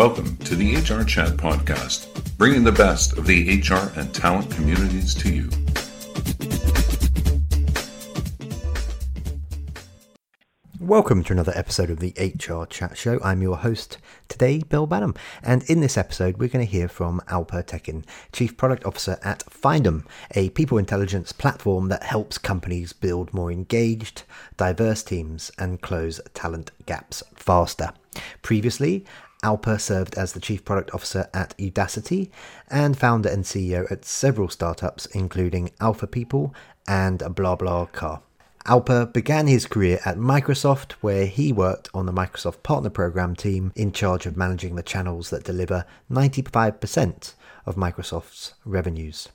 Welcome to the HR Chat Podcast, bringing the best of the HR and talent communities to you. Welcome to another episode of the HR Chat Show. I'm your host today, Bill Banham. And in this episode, we're going to hear from Alper Tekin, Chief Product Officer at Findem, a people intelligence platform that helps companies build more engaged, diverse teams and close talent gaps faster. Previously, Alper served as the Chief Product Officer at Udacity and founder and CEO at several startups, including Alpha People and blah blah BlaBlaCar. Alper began his career at Microsoft, where he worked on the Microsoft Partner Program team in charge of managing the channels that deliver 95% of Microsoft's revenues.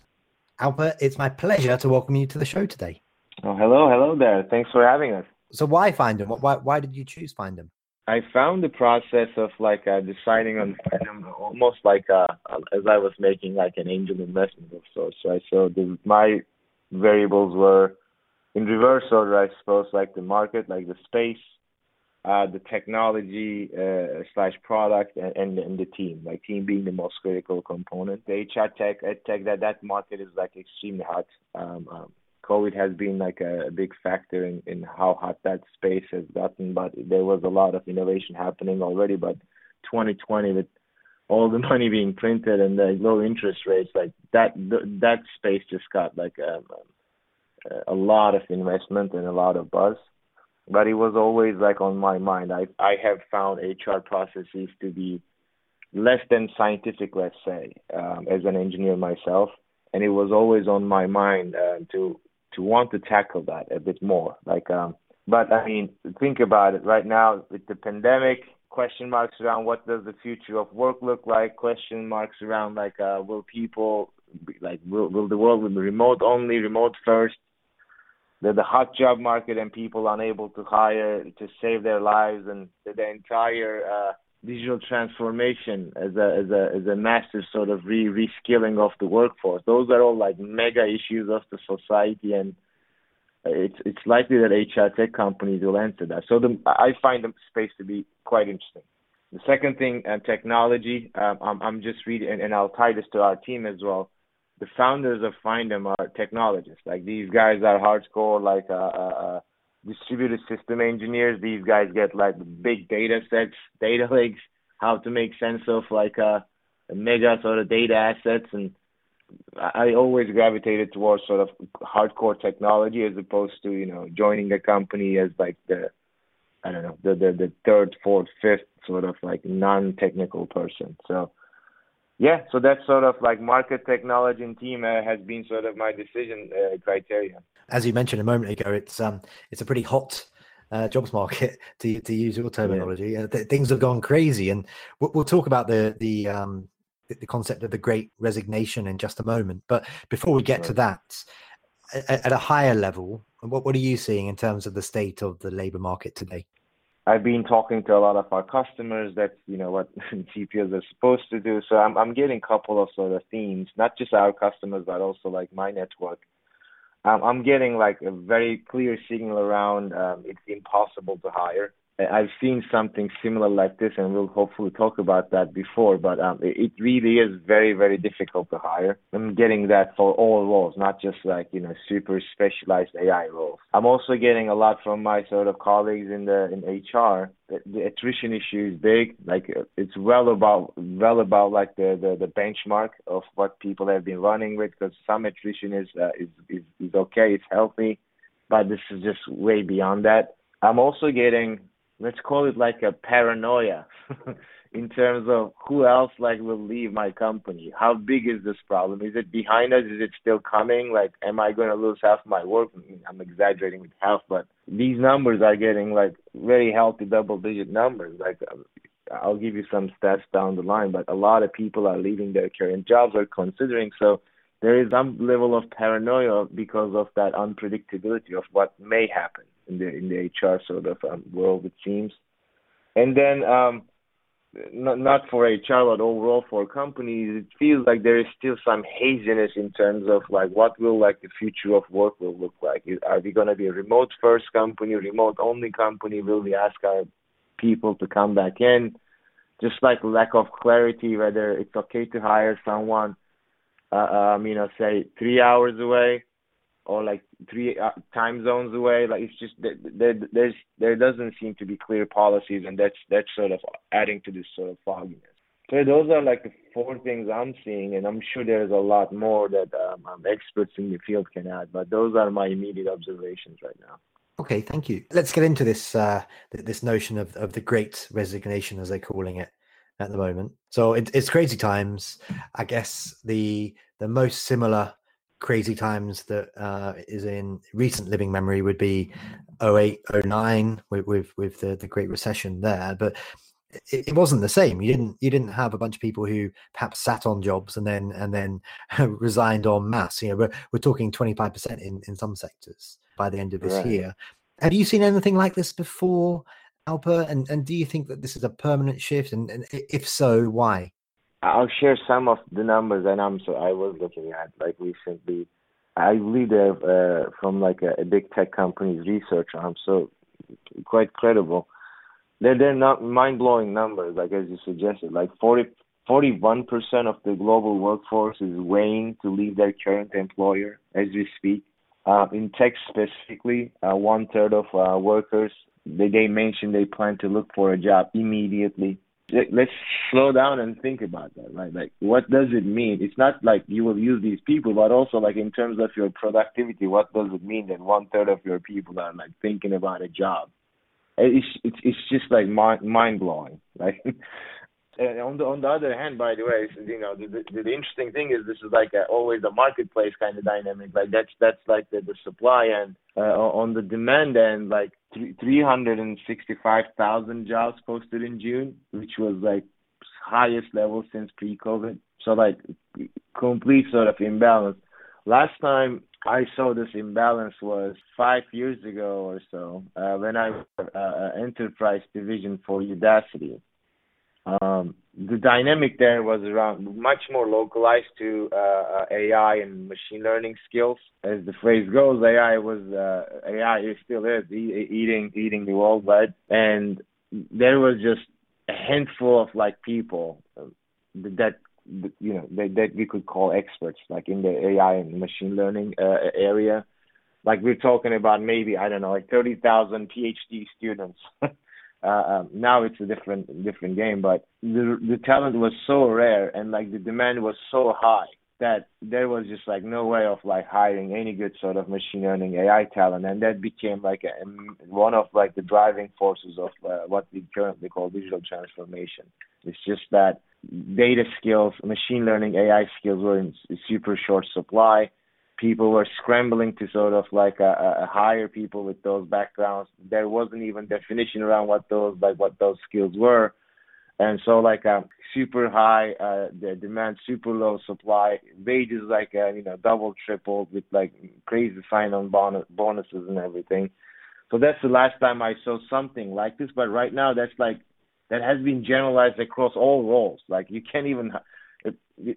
Alper, it's my pleasure to welcome you to the show today. Oh, hello, hello there. Thanks for having us. So, why Findem? Why, why did you choose Findem? I found the process of like uh, deciding on almost like uh, as I was making like an angel investment of sorts, right? So the, my variables were in reverse order, I suppose, like the market, like the space, uh, the technology uh, slash product, and, and, and the team. Like team being the most critical component. The HR tech, ed tech, that that market is like extremely hot. Um, um, COVID has been like a, a big factor in, in how hot that space has gotten, but there was a lot of innovation happening already. But 2020 with all the money being printed and the low interest rates, like that that space just got like um, um a lot of investment and a lot of buzz. But it was always like on my mind. I I have found HR processes to be less than scientific, let's say, um, as an engineer myself, and it was always on my mind uh, to to want to tackle that a bit more. Like, um, but I mean, think about it. Right now, with the pandemic, question marks around what does the future of work look like? Question marks around like, uh, will people like will will the world be remote only, remote first? the, the hot job market and people unable to hire to save their lives and the, the entire uh, digital transformation as a as a as a massive sort of re reskilling of the workforce. Those are all like mega issues of the society, and it's it's likely that HR tech companies will answer that. So the, I find the space to be quite interesting. The second thing, uh, technology. Um, I'm I'm just reading, and, and I'll tie this to our team as well the founders of Findem are technologists. Like these guys are hardcore, like uh, uh, uh, distributed system engineers. These guys get like big data sets, data lakes, how to make sense of like uh, mega sort of data assets. And I always gravitated towards sort of hardcore technology as opposed to you know joining a company as like the I don't know the the, the third, fourth, fifth sort of like non-technical person. So yeah, so that's sort of like market technology and team uh, has been sort of my decision uh, criteria. As you mentioned a moment ago, it's um it's a pretty hot uh, jobs market to to use your terminology. Yeah. Uh, th- things have gone crazy, and we'll, we'll talk about the the um the, the, concept of the Great Resignation in just a moment. But before we get to that, at, at a higher level, what what are you seeing in terms of the state of the labor market today? I've been talking to a lot of our customers. That's you know what CPOs are supposed to do. So I'm I'm getting a couple of sort of themes, not just our customers, but also like my network. Um, I'm getting like a very clear signal around um, it's impossible to hire. I've seen something similar like this, and we'll hopefully talk about that before. But um, it really is very, very difficult to hire. I'm getting that for all roles, not just like you know super specialized AI roles. I'm also getting a lot from my sort of colleagues in the in HR. The, the attrition issue is big. Like it's well about well about like the, the the benchmark of what people have been running with. Because some attrition is, uh, is is is okay, it's healthy, but this is just way beyond that. I'm also getting let's call it like a paranoia in terms of who else like will leave my company. How big is this problem? Is it behind us? Is it still coming? Like am i going to lose half my work? I'm exaggerating with half but these numbers are getting like very healthy double digit numbers. Like i'll give you some stats down the line but a lot of people are leaving their current jobs or considering so there is some level of paranoia because of that unpredictability of what may happen in the in the HR sort of um, world, it seems. And then, um, not not for HR, but overall for companies, it feels like there is still some haziness in terms of like what will like the future of work will look like. Are we going to be a remote first company, remote only company? Will we ask our people to come back in? just like lack of clarity whether it's okay to hire someone, uh, um, you know, say three hours away or like three uh, time zones away. Like it's just there, there's there doesn't seem to be clear policies, and that's that's sort of adding to this sort of fogginess. So those are like the four things I'm seeing, and I'm sure there's a lot more that um, um, experts in the field can add. But those are my immediate observations right now. Okay, thank you. Let's get into this uh, this notion of, of the Great Resignation, as they're calling it at the moment. So it, it's crazy times. I guess the the most similar crazy times that uh, is in recent living memory would be 08, 09 with, with, with the, the Great Recession there. But it, it, wasn't the same. You didn't you didn't have a bunch of people who perhaps sat on jobs and then and then resigned en masse. You know, we're, we're talking 25% in, in some sectors by the end of this right. year. Have you seen anything like this before, Alper? And, and do you think that this is a permanent shift? And, and if so, why? I'll share some of the numbers that I'm so I was looking at like recently. I believe they're uh, from like a, a, big tech company's research arm, so quite credible. They're they're not mind blowing numbers, like as you suggested. Like 40, 41 percent of the global workforce is weighing to leave their current employer as we speak. Uh, in tech specifically, uh, one third of uh, workers they, they mentioned they plan to look for a job immediately let's slow down and think about that, right? Like, what does it mean? It's not like you will use these people, but also like in terms of your productivity, what does it mean that one third of your people are like thinking about a job? It's it's it's just like mind mind blowing, right? And on the on the other hand, by the way, you know the, the, the interesting thing is this is like a, always a marketplace kind of dynamic. Like that's that's like the, the supply and uh, on the demand end, like three hundred and sixty five thousand jobs posted in June, which was like highest level since pre-COVID. So like complete sort of imbalance. Last time I saw this imbalance was five years ago or so uh, when I was uh, enterprise division for Udacity um, the dynamic there was around much more localized to uh, uh AI and machine learning skills. As the phrase goes, AI was uh, AI is still is eating eating the world, but And there was just a handful of like people that you know that, that we could call experts, like in the AI and machine learning uh, area. Like we're talking about maybe I don't know, like thirty thousand PhD students. Uh, um, now it's a different different game, but the the talent was so rare and like the demand was so high that there was just like no way of like hiring any good sort of machine learning AI talent, and that became like a, one of like the driving forces of uh, what we currently call digital transformation. It's just that data skills, machine learning AI skills were in super short supply people were scrambling to sort of like uh, uh, hire people with those backgrounds. There wasn't even definition around what those like what those skills were, and so like um, super high uh, the demand, super low supply, wages like uh, you know double tripled with like crazy sign-on bonus, bonuses and everything. So that's the last time I saw something like this. But right now, that's like that has been generalized across all roles. Like you can't even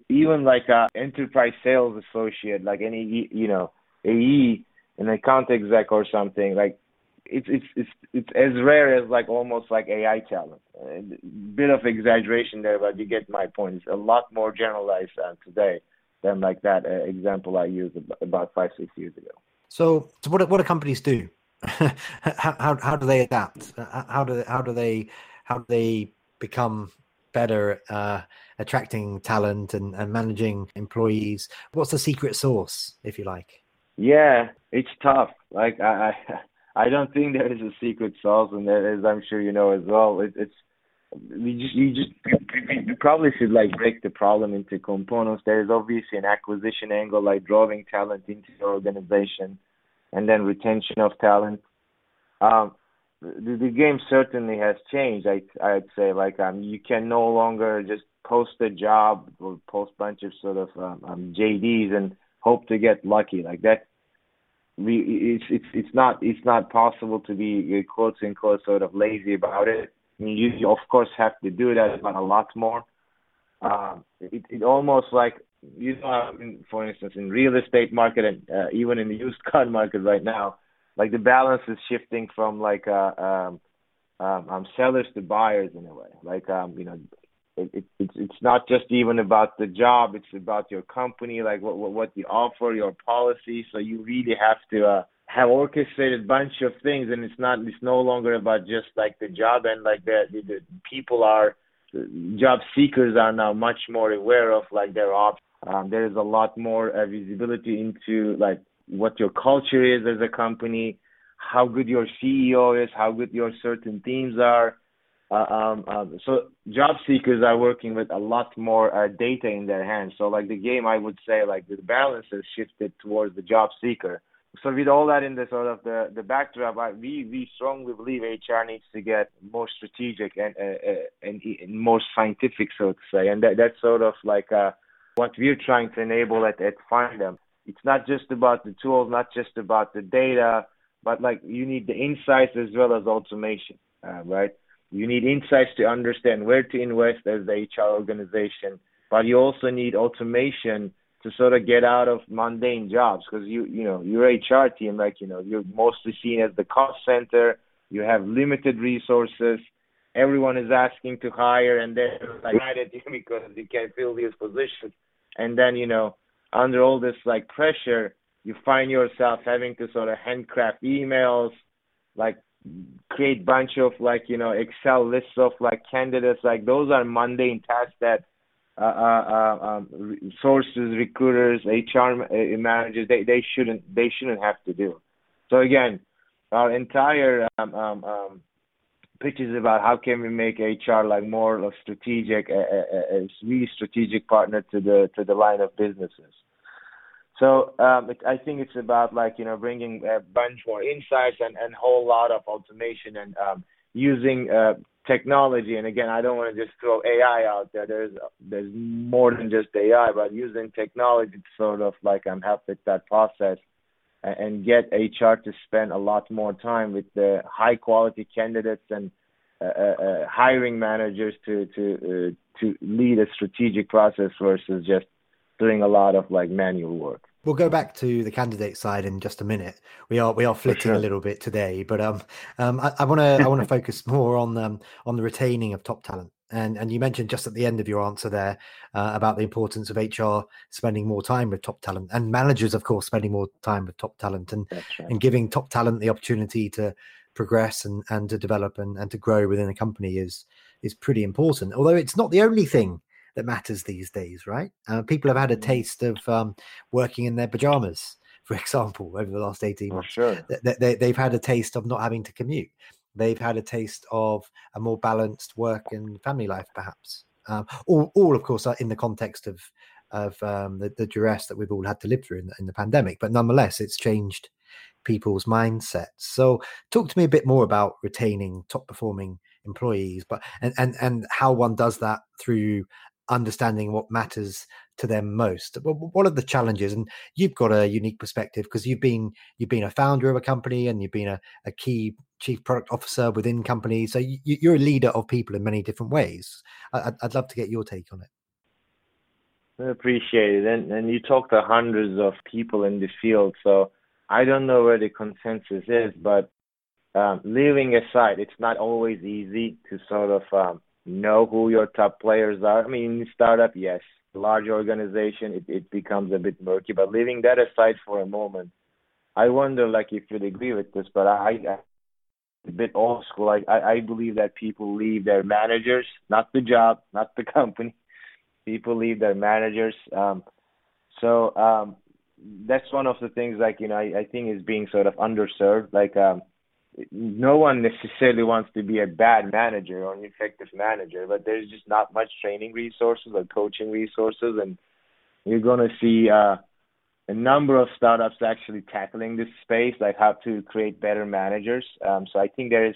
even like a enterprise sales associate, like any you know AE, an account exec or something, like it's it's it's it's as rare as like almost like AI talent. A bit of exaggeration there, but you get my point. It's a lot more generalized uh, today than like that uh, example I used about five six years ago. So, so what what do companies do? how, how how do they adapt? How do how do they how do they become better uh, attracting talent and, and managing employees? What's the secret sauce, if you like? Yeah, it's tough. Like I, I, I don't think there is a secret sauce, and as I'm sure you know as well, it, it's we just you just you probably should like break the problem into components. There is obviously an acquisition angle, like drawing talent into your organization, and then retention of talent. Um, the, the game certainly has changed. I I'd say like um you can no longer just post a job or post bunch of sort of um, um, JDs and hope to get lucky like that. We it's it's it's not it's not possible to be uh, quote unquote sort of lazy about it. I mean, you, you of course have to do that, but a lot more. Um, it it almost like you know, for instance, in real estate market and uh, even in the used car market right now, like the balance is shifting from like uh, um, um, um, sellers to buyers in a way. Like um, you know, it, it, it's it's not just even about the job; it's about your company, like what what, what you offer, your policy. So you really have to uh, have orchestrated bunch of things, and it's not it's no longer about just like the job and like the the, the people are job seekers are now much more aware of like their options. Um, there is a lot more uh, visibility into like what your culture is as a company, how good your CEO is, how good your certain teams are. Uh, um, um, so job seekers are working with a lot more uh, data in their hands. So like the game, I would say like the balance has shifted towards the job seeker. So with all that in the sort of the the backdrop, I, we we strongly believe HR needs to get more strategic and uh, uh, and, and more scientific, so to say, and that that's sort of like uh, what we're trying to enable at at Findem. It's not just about the tools, not just about the data, but like you need the insights as well as automation, uh, right? You need insights to understand where to invest as the HR organization, but you also need automation to sort of get out of mundane jobs because you you know your HR team like you know you're mostly seen as the cost center. You have limited resources. Everyone is asking to hire, and they're like mad at you because you can't fill these positions. And then you know under all this like pressure, you find yourself having to sort of handcraft emails, like create bunch of like you know Excel lists of like candidates. Like those are mundane tasks that uh, uh, uh, um, sources, recruiters, HR uh, managers, they, they shouldn't they shouldn't have to do. So again, our entire um, um, um, pitch is about how can we make HR like more of strategic, a, a, a really strategic partner to the to the line of businesses. So um, it, I think it's about like you know bringing a bunch more insights and and whole lot of automation and um, using uh, technology. And again, I don't want to just throw AI out there. There's there's more than just AI, but using technology to sort of like um, help with that process and, and get HR to spend a lot more time with the high quality candidates and uh, uh, uh, hiring managers to to uh, to lead a strategic process versus just doing a lot of like manual work. We'll go back to the candidate side in just a minute. We are we are flitting sure. a little bit today, but um, um, I want to I want to focus more on um on the retaining of top talent. And and you mentioned just at the end of your answer there uh, about the importance of HR spending more time with top talent and managers, of course, spending more time with top talent and right. and giving top talent the opportunity to progress and and to develop and, and to grow within a company is is pretty important. Although it's not the only thing that matters these days, right? Uh, people have had a mm. taste of um, working in their pajamas, for example, over the last 18 months. sure. They, they, they've had a taste of not having to commute. They've had a taste of a more balanced work and family life, perhaps. Um, all, all, of course, are in the context of of um, the, the, duress that we've all had to live through in the, in the pandemic. But nonetheless, it's changed people's mindsets. So, talk to me a bit more about retaining top performing employees, but and and and how one does that through understanding what matters to them most. What are the challenges? And you've got a unique perspective because you've been you've been a founder of a company and you've been a, a key chief product officer within companies. So you, are a leader of people in many different ways. I'd, I'd love to get your take on it. I appreciate it. And, and you talk to hundreds of people in the field so i don't know where the consensus is but um, leaving aside it's not always easy to sort of um, know who your top players are. I mean, startup, yes. Large organization, it, it becomes a bit murky. But leaving that aside for a moment, I wonder, like, if you'd agree with this, but I, I a bit old school. I, I, I believe that people leave their managers, not the job, not the company. People leave their managers. Um, so um, that's one of the things, like, you know, I, I think is being sort of underserved. Like, um, no one necessarily wants to be a bad manager or an effective manager, but there's just not much training resources or coaching resources, and you're going to see uh, a number of startups actually tackling this space, like how to create better managers. Um, so I think there is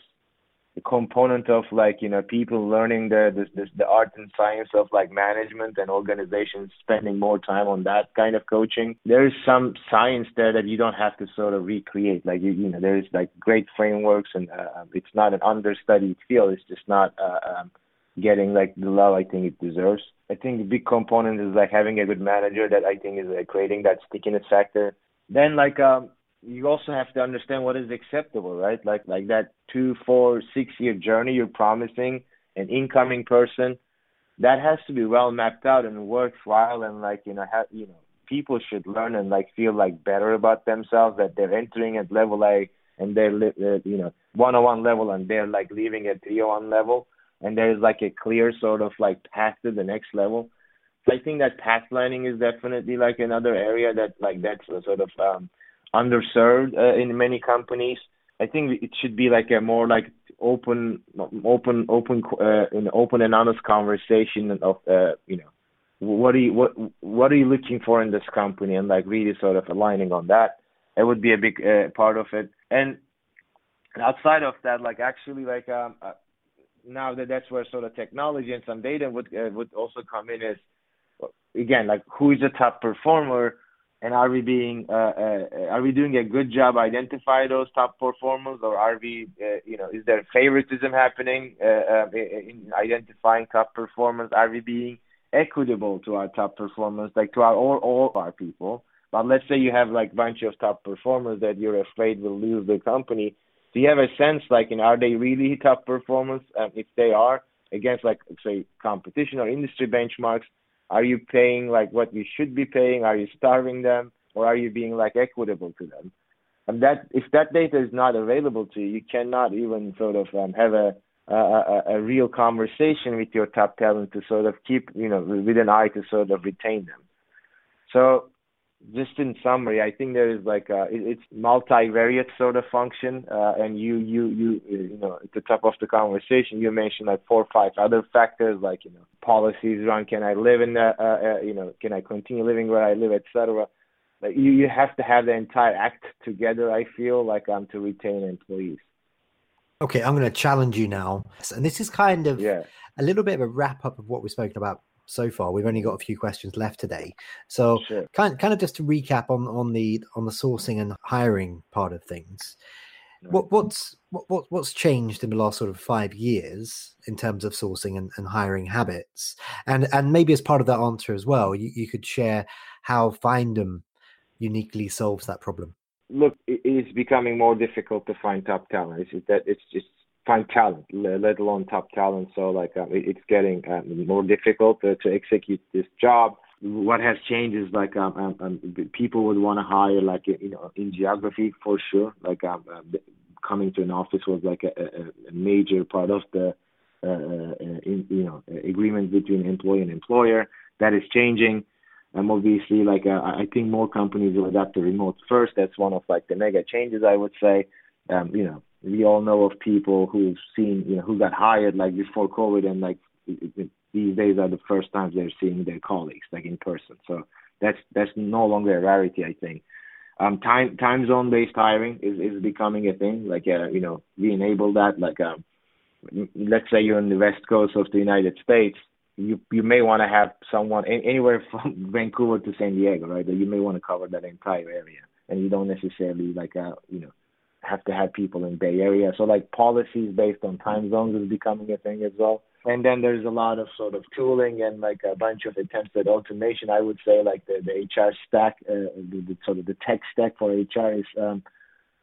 the component of like you know people learning the the, the the art and science of like management and organizations spending more time on that kind of coaching there is some science there that you don't have to sort of recreate. Like you you know there is like great frameworks and uh, um, it's not an understudied field. It's just not uh, um, getting like the love I think it deserves. I think the big component is like having a good manager that I think is uh, creating that stickiness factor. Then like um you also have to understand what is acceptable, right? Like like that two, four, six year journey you're promising an incoming person, that has to be well mapped out and worthwhile and like you know have you know people should learn and like feel like better about themselves that they're entering at level A and they're uh, you know one on one level and they're like leaving at three on level and there's like a clear sort of like path to the next level. So I think that path planning is definitely like another area that like that's a sort of um underserved uh, in many companies. I think it should be like a more like open, open, open, uh, an open and honest conversation of, uh, you know, what are you what what are you looking for in this company, and like really sort of aligning on that. It would be a big uh, part of it. And outside of that, like actually, like um, uh, now that that's where sort of technology and some data would uh, would also come in is again like who is the top performer and are we being uh, uh, are we doing a good job identify those top performers or are we uh, you know is there favoritism happening uh, uh, in identifying top performers? Are we being equitable to our top performers like to our all, all our people? But let's say you have like bunch of top performers that you're afraid will lose the company. Do you have a sense like know, are they really top performers? Um, if they are against like say competition or industry benchmarks are you paying like what you should be paying? Are you starving them, or are you being like equitable to them? And that if that data is not available to you, you cannot even sort of um, have a, a a real conversation with your top talent to sort of keep you know with an eye to sort of retain them. So just in summary, I think there is like a, it's multivariate sort of function, uh, and you you you you know at the top of the conversation you mentioned like four or five other factors like you know policies around can I live in the uh, uh, you know can I continue living where I live etc. Like you you have to have the entire act together. I feel like um to retain employees. Okay, I'm going to challenge you now, and this is kind of yeah. a little bit of a wrap up of what we've spoken about so far. We've only got a few questions left today, so sure. kind kind of just to recap on on the on the sourcing and hiring part of things. What what's what, what's changed in the last sort of five years in terms of sourcing and, and hiring habits, and and maybe as part of that answer as well, you, you could share how Findem uniquely solves that problem. Look, it's becoming more difficult to find top talent. It's that it's just find talent, let alone top talent. So like um, it's getting um, more difficult to, to execute this job. What has changed is like um, um, um people would want to hire like you know in geography for sure. Like um, uh, coming to an office was like a, a, a major part of the uh, uh, in, you know agreement between employee and employer. That is changing. Um, obviously, like uh, I think more companies will adapt to remote first. That's one of like the mega changes I would say. Um, you know, we all know of people who've seen, you know, who got hired like before COVID, and like these days are the first times they're seeing their colleagues like in person. So that's that's no longer a rarity, I think. Um, time time zone based hiring is is becoming a thing. Like uh, you know, we enable that. Like um, let's say you're in the west coast of the United States, you you may want to have someone anywhere from Vancouver to San Diego, right? You may want to cover that entire area, and you don't necessarily like uh you know have to have people in Bay Area. So like policies based on time zones is becoming a thing as well. And then there's a lot of sort of tooling and like a bunch of attempts at automation. I would say like the, the HR stack, uh, the, the sort of the tech stack for HR is um,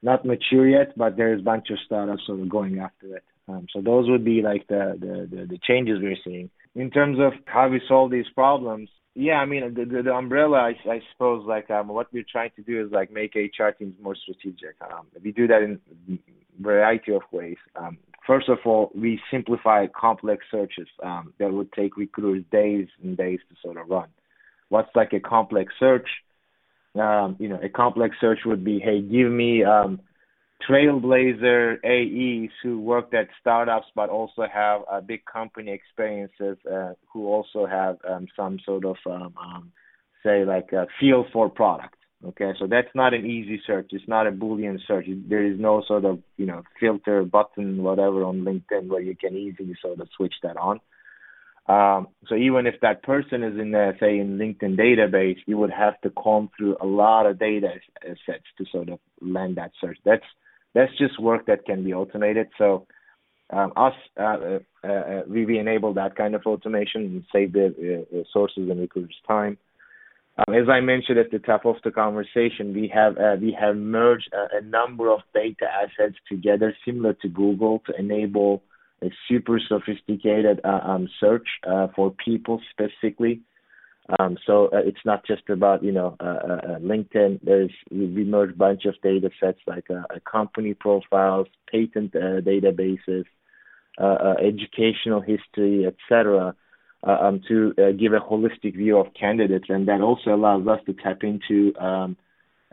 not mature yet, but there's a bunch of startups sort of going after it. Um, so those would be like the, the, the, the changes we're seeing. In terms of how we solve these problems, yeah, I mean the the, the umbrella. I, I suppose like um, what we're trying to do is like make HR teams more strategic. Um, we do that in a variety of ways. Um, first of all, we simplify complex searches um, that would take recruiters days and days to sort of run. What's like a complex search? Um, you know, a complex search would be, hey, give me um, trailblazer AEs who worked at startups but also have uh, big company experiences, uh, who also have um, some sort of, um, um, say, like a feel for product. Okay, so that's not an easy search. It's not a Boolean search. There is no sort of, you know, filter button, whatever on LinkedIn where you can easily sort of switch that on. Um, so even if that person is in, the, say, in LinkedIn database, you would have to comb through a lot of data sets to sort of land that search. That's that's just work that can be automated. So um, us, uh, uh, uh, we, enable that kind of automation and save the uh, uh, sources and recruiters time. Um, as I mentioned at the top of the conversation, we have uh, we have merged a, a, number of data assets together, similar to Google, to enable a super sophisticated um, search for people specifically. Um, so uh, it's not just about you know uh, uh, LinkedIn. There's we, a bunch of data sets like company profiles, patent databases, educational history, etc uh, um, to uh, give a holistic view of candidates, and that also allows us to tap into um,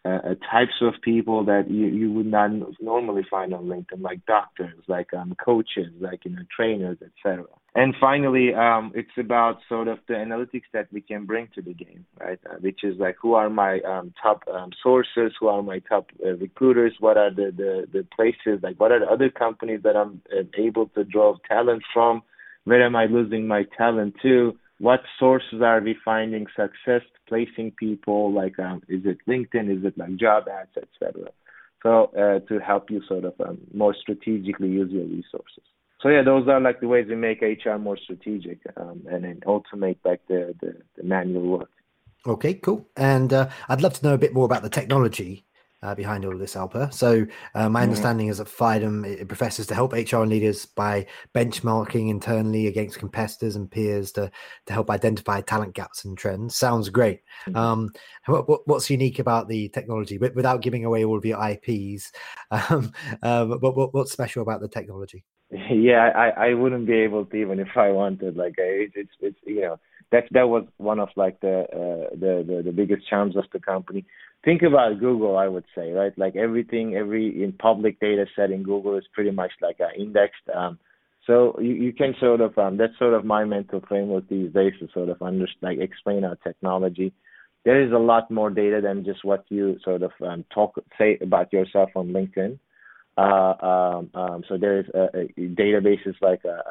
uh, types of people that you, you would not normally find on LinkedIn, like doctors, like um, coaches, like you know trainers, etc. And finally, um, it's about sort of the analytics that we can bring to the game, right? Uh, which is like who are my um, top um, sources, who are my top uh, recruiters, what are the, the the places, like what are the other companies that I'm uh, able to draw talent from where am I losing my talent to? What sources are we finding success placing people? Like, um, is it LinkedIn? Is it like job ads, etc. So uh, to help you sort of um, more strategically use your resources. So yeah, those are like the ways we make HR more strategic um, and then automate like the, the, the manual work. Okay, cool. And uh, I'd love to know a bit more about the technology uh, behind all of this, Alper. So uh, my mm-hmm. understanding is that Findem it professes to help HR leaders by benchmarking internally against competitors and peers to to help identify talent gaps and trends. Sounds great. Mm-hmm. Um, what, what's unique about the technology, but without giving away all of your IPs? Um, uh, but what, what's special about the technology? Yeah, I, I wouldn't be able to even if I wanted. Like it's it's, it's you know that that was one of like the uh, the, the the biggest charms of the company think about Google, I would say, right? Like everything, every in public data set in Google is pretty much like uh, indexed. Um, so you, you can sort of um, that's sort of my mental framework these days to sort of understand, like explain our technology. There is a lot more data than just what you sort of um, talk say about yourself on LinkedIn. Uh, um, um, so there is a, a databases like a,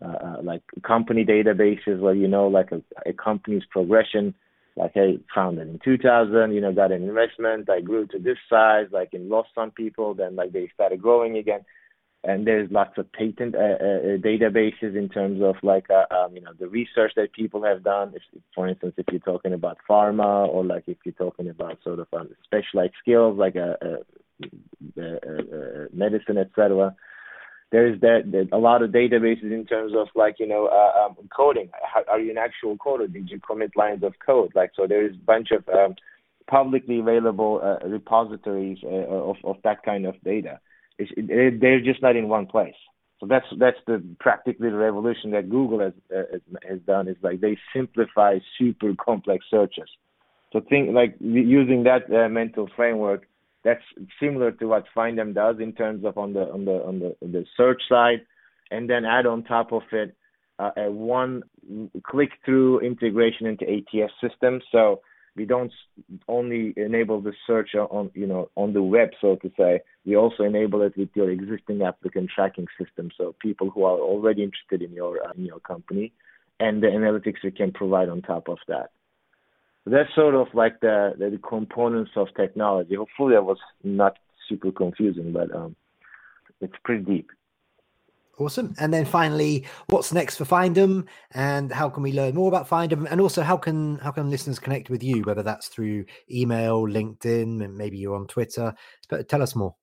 a, a, like company databases where you know like a, a company's progression like I founded in 2000, you know, got an investment, I grew to this size, like and lost some people, then like they started growing again. And there's lots of patent uh, uh, databases in terms of like, uh, um, you know, the research that people have done. If, for instance, if you're talking about pharma or like if you're talking about sort of um, specialized skills like a, a, a, a medicine, etc there's that, a lot of databases in terms of like you know uh, um, coding. How, are you an actual coder? Did you commit lines of code? Like so, there is a bunch of um, publicly available uh, repositories uh, of of that kind of data. It's, it, they're just not in one place. So that's that's the practically the revolution that Google has uh, has done. Is like they simplify super complex searches. So think like using that uh, mental framework that's similar to what Findem does in terms of on the on the on the, the search side, and then add on top of it uh, a one click through integration into ATS systems. So we don't only enable the search on you know on the web, so to say. We also enable it with your existing applicant tracking system. So people who are already interested in your uh, in your company, and the analytics we can provide on top of that that's sort of like the, the components of technology. Hopefully, that was not super confusing, but um, it's pretty deep. Awesome. And then finally, what's next for Findem, and how can we learn more about Findem, and also how can how can listeners connect with you, whether that's through email, LinkedIn, and maybe you're on Twitter. But tell us more.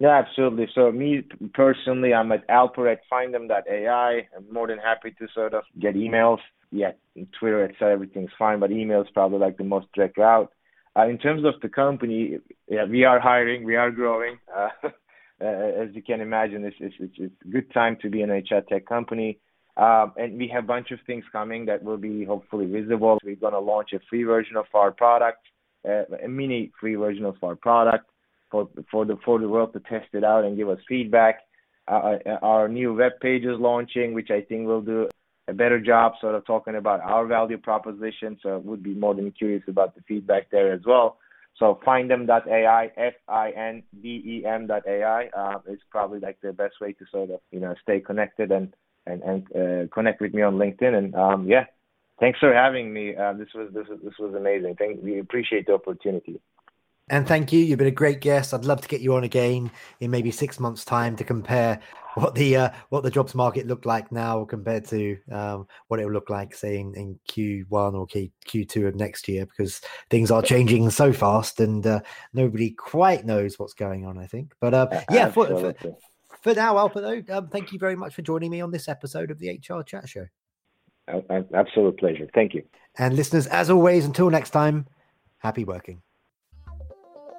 Yeah, absolutely. So me personally, I'm at alper at findem.ai. I'm more than happy to sort of get emails. Yeah, Twitter, etc. Everything's fine, but email is probably like the most direct route. Uh, in terms of the company, yeah, we are hiring, we are growing. Uh, as you can imagine, it's, it's, it's, it's, a good time to be an HR tech company. Um, and we have a bunch of things coming that will be hopefully visible. We're going to launch a free version of our product, uh, a mini free version of our product for for the for the world to test it out and give us feedback. Uh, uh, our new web page is launching, which I think will do a better job sort of talking about our value proposition. So would be more than curious about the feedback there as well. So findem.ai, F-I-N-D-E-M.ai uh, is probably like the best way to sort of, you know, stay connected and, and, and uh, connect with me on LinkedIn. And um, yeah, thanks for having me. Uh, this was, this was, this was amazing. Thank, we appreciate the opportunity. And thank you. You've been a great guest. I'd love to get you on again in maybe six months' time to compare what the uh, what the jobs market looked like now compared to um, what it will look like, say in, in Q1 or Q, Q2 of next year, because things are changing so fast and uh, nobody quite knows what's going on. I think, but uh, yeah, for, for, for, now, Alper, though, um, thank you very much for joining me on this episode of the HR Chat Show. Absolute pleasure. Thank you. And listeners, as always, until next time, happy working.